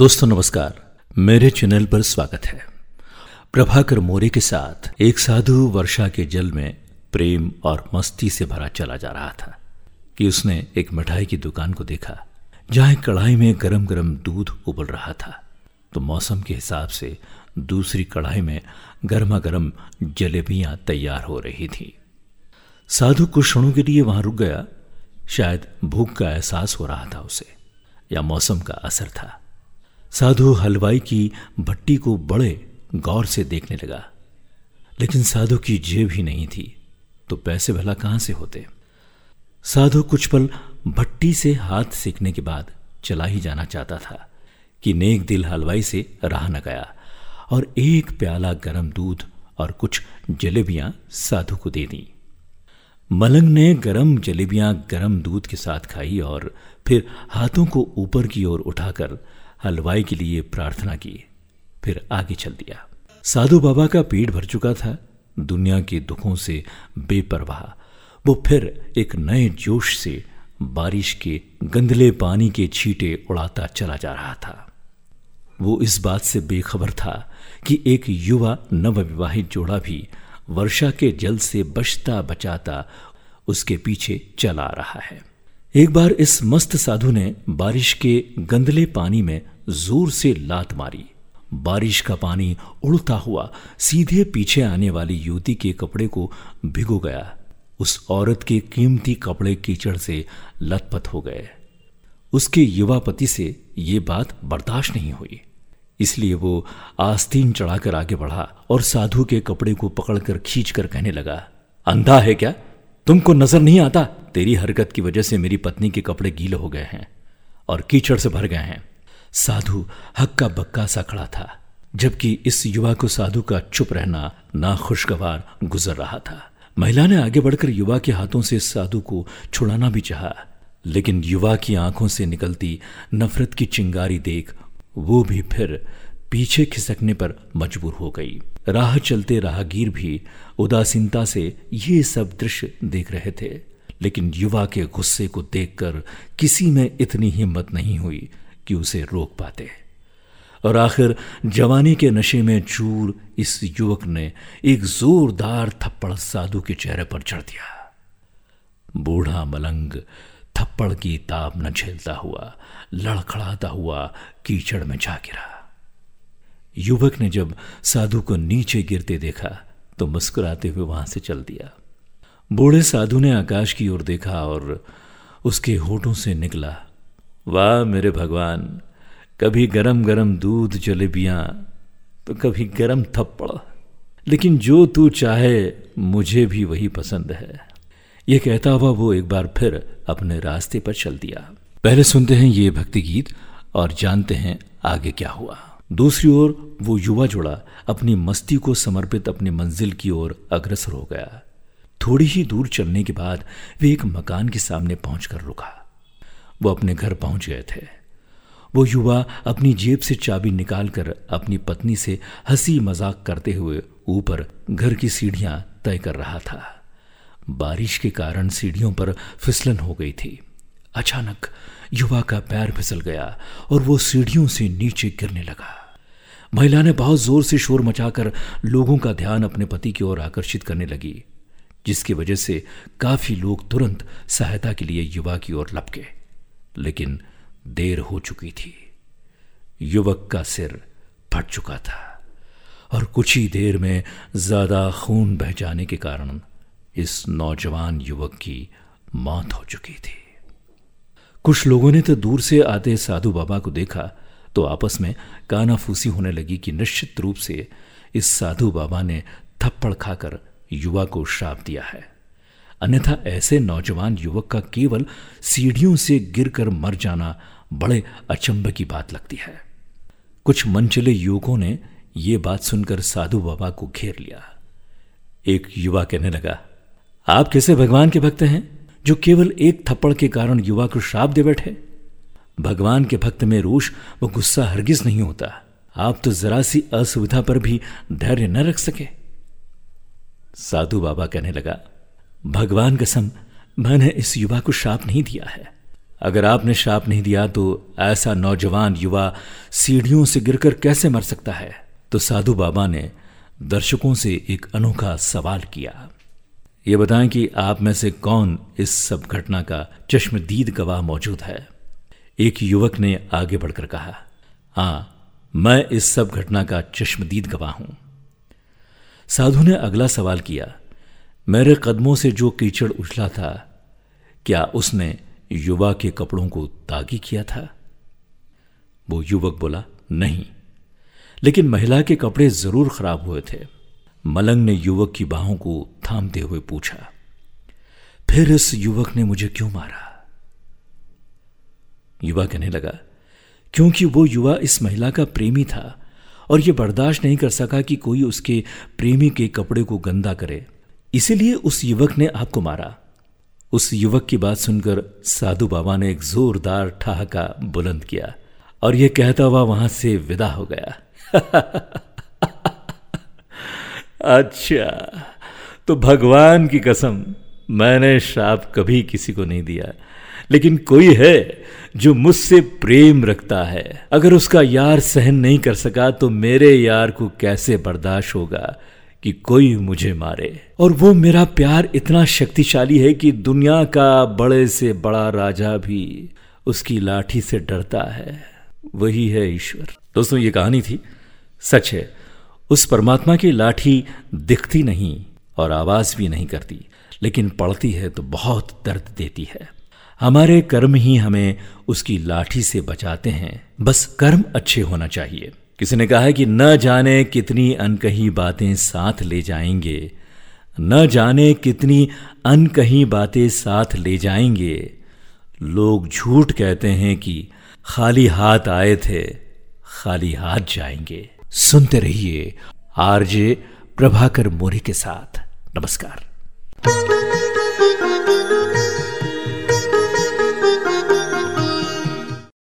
दोस्तों, नमस्कार। मेरे चैनल पर स्वागत है। प्रभाकर मोरे के साथ एक साधु वर्षा के जल में प्रेम और मस्ती से भरा चला जा रहा था कि उसने एक मिठाई की दुकान को देखा, जहाँ कढ़ाई में गरम गरम दूध उबल रहा था। तो मौसम के हिसाब से दूसरी कढ़ाई में गर्मा गर्म जलेबियाँ तैयार हो रही थी। साधु कुछ क्षणों के लिए वहाँ रुक गया। शायद भूख का एहसास हो रहा था उसे, या मौसम का असर था। साधु हलवाई की भट्टी को बड़े गौर से देखने लगा। लेकिन साधु की जेब ही नहीं थी तो पैसे भला कहाँ से होते? साधु कुछ पल भट्टी से हाथ सीखने के बाद चला ही जाना चाहता था कि नेक दिल हलवाई से रहा न गया और एक प्याला गरम दूध और कुछ जलेबियाँ साधु को दे दी। मलंग ने गरम जलेबियाँ गरम दूध के साथ खाई और फिर हाथों को ऊपर की ओर उठाकर हलवाई के लिए प्रार्थना की, फिर आगे चल दिया। साधु बाबा का पेट भर चुका था। दुनिया के दुखों से बेपरवाह, वो फिर एक नए जोश से बारिश के गंदले पानी के छींटे उड़ाता चला जा रहा था। वो इस बात से बेखबर था कि एक युवा नवविवाहित जोड़ा भी वर्षा के जल से बचता बचाता उसके पीछे चला रहा है। एक बार इस मस्त साधु ने बारिश के गंदले पानी में ज़ोर से लात मारी। बारिश का पानी उड़ता हुआ सीधे पीछे आने वाली युवती के कपड़े को भिगो गया। उस औरत के कीमती कपड़े कीचड़ से लथपथ हो गए। उसके युवा पति से ये बात बर्दाश्त नहीं हुई। इसलिए वो आस्तीन चढ़ाकर आगे बढ़ा और साधु के कपड़े को पकड़कर खींचकर कहने लगा, अंधा है क्या? तुमको नज़र नहीं आता? तेरी हरकत की वजह से मेरी पत्नी के कपड़े गीले हो गए हैं और कीचड़ से भर गए हैं। साधु हक्का बक्का सा खड़ा था, जबकि इस युवा को साधु का चुप रहना नाखुशगवार गुजर रहा था। महिला ने आगे बढ़कर युवा के हाथों से साधु को छुड़ाना भी चाहा, लेकिन युवा की आँखों से निकलती नफरत की चिंगारी देख वो भी फिर पीछे खिसकने पर मजबूर हो गई। राह चलते राहगीर भी उदासीनता से ये सब दृश्य देख रहे थे। लेकिन युवा के गुस्से को देखकर किसी में इतनी हिम्मत नहीं हुई कि उसे रोक पाते। और आखिर जवानी के नशे में चूर इस युवक ने एक जोरदार थप्पड़ साधु के चेहरे पर चढ़ दिया। बूढ़ा मलंग थप्पड़ की ताप न झेलता हुआ, लड़खड़ाता हुआ कीचड़ में जा गिरा। युवक ने जब साधु को नीचे गिरते देखा तो मुस्कुराते हुए वहाँ से चल दिया। बूढ़े साधु ने आकाश की ओर देखा और उसके होठों से निकला। वाह मेरे भगवान, कभी गरम गरम दूध, जलेबियाँ तो कभी गरम थप्पड़। लेकिन जो तू चाहे, मुझे भी वही पसंद है। ये कहता हुआ वो एक बार फिर अपने रास्ते पर चल दिया। पहले सुनते हैं ये भक्ति गीत और जानते हैं आगे क्या हुआ। दूसरी ओर वो युवा जोड़ा, अपनी मस्ती को समर्पित, अपनी मंजिल की ओर अग्रसर हो गया। थोड़ी ही दूर चलने के बाद वे एक मकान के सामने पहुंचकर रुका। वो अपने घर पहुँच गए थे। वो युवा अपनी जेब से चाबी निकालकर अपनी पत्नी से हँसी मज़ाक करते हुए ऊपर घर की सीढ़ियाँ तय कर रहा था। बारिश के कारण सीढ़ियों पर फिसलन हो गई थी। अचानक युवा का पैर फिसल गया और वो सीढ़ियों से नीचे गिरने लगा। महिला ने बहुत ज़ोर से शोर मचाकर लोगों का ध्यान अपने पति की ओर आकर्षित करने लगी। जिसकी वजह से काफ़ी लोग तुरंत सहायता के लिए युवा की ओर लपके। लेकिन देर हो चुकी थी। युवक का सिर फट चुका था और कुछ ही देर में ज़्यादा खून बह जाने के कारण इस नौजवान युवक की मौत हो चुकी थी। कुछ लोगों ने तो दूर से आते साधु बाबा को देखा तो आपस में कानाफूसी होने लगी कि निश्चित रूप से इस साधु बाबा ने थप्पड़ खाकर युवा को श्राप दिया है। अन्यथा ऐसे नौजवान युवक का केवल सीढ़ियों से गिरकर मर जाना बड़े अचंभ की बात लगती है। कुछ मनचले युवकों ने यह बात सुनकर साधु बाबा को घेर लिया। एक युवा कहने लगा, आप कैसे भगवान के भक्त हैं, जो केवल एक थप्पड़ के कारण युवा को श्राप दे बैठे? भगवान के भक्त में रोष व गुस्सा हरगिज नहीं होता। आप तो जरा सी असुविधा पर भी धैर्य न रख सके। साधु बाबा कहने लगा, भगवान कसम, मैंने इस युवा को शाप नहीं दिया है। अगर आपने शाप नहीं दिया तो ऐसा नौजवान युवा सीढ़ियों से गिरकर कैसे मर सकता है? तो साधु बाबा ने दर्शकों से एक अनोखा सवाल किया। ये बताएँ कि आप में से कौन इस सब घटना का चश्मदीद गवाह मौजूद है? एक युवक ने आगे बढ़कर कहा, हाँ, मैं इस सब घटना का चश्मदीद गवाह हूँ। साधु ने अगला सवाल किया, मेरे कदमों से जो कीचड़ उछला था, क्या उसने युवा के कपड़ों को तागी किया था? वो युवक बोला, नहीं, लेकिन महिला के कपड़े ज़रूर खराब हुए थे। मलंग ने युवक की बाहों को थामते हुए पूछा, फिर इस युवक ने मुझे क्यों मारा? युवा कहने लगा, क्योंकि वो युवा इस महिला का प्रेमी था। और यह बर्दाश्त नहीं कर सका कि कोई उसके प्रेमी के कपड़े को गंदा करे। इसीलिए उस युवक ने आपको मारा। उस युवक की बात सुनकर साधु बाबा ने एक जोरदार ठहाका बुलंद किया और यह कहता हुआ वहाँ से विदा हो गया। अच्छा तो भगवान की कसम, मैंने श्राप कभी किसी को नहीं दिया। लेकिन कोई है जो मुझसे प्रेम रखता है। अगर उसका यार सहन नहीं कर सका तो मेरे यार को कैसे बर्दाश्त होगा कि कोई मुझे मारे? और वो मेरा प्यार इतना शक्तिशाली है कि दुनिया का बड़े से बड़ा राजा भी उसकी लाठी से डरता है। वही है ईश्वर। दोस्तों, ये कहानी थी। सच है, उस परमात्मा की लाठी दिखती नहीं और आवाज़ भी नहीं करती, लेकिन पड़ती है तो बहुत दर्द देती है। हमारे कर्म ही हमें उसकी लाठी से बचाते हैं। बस कर्म अच्छे होना चाहिए। किसी ने कहा है कि न जाने कितनी अनकही बातें साथ ले जाएँगे। न जाने कितनी अनकही बातें साथ ले जाएँगे। लोग झूठ कहते हैं कि खाली हाथ आए थे, खाली हाथ जाएँगे। सुनते रहिए आरजे प्रभाकर मोरी के साथ। नमस्कार।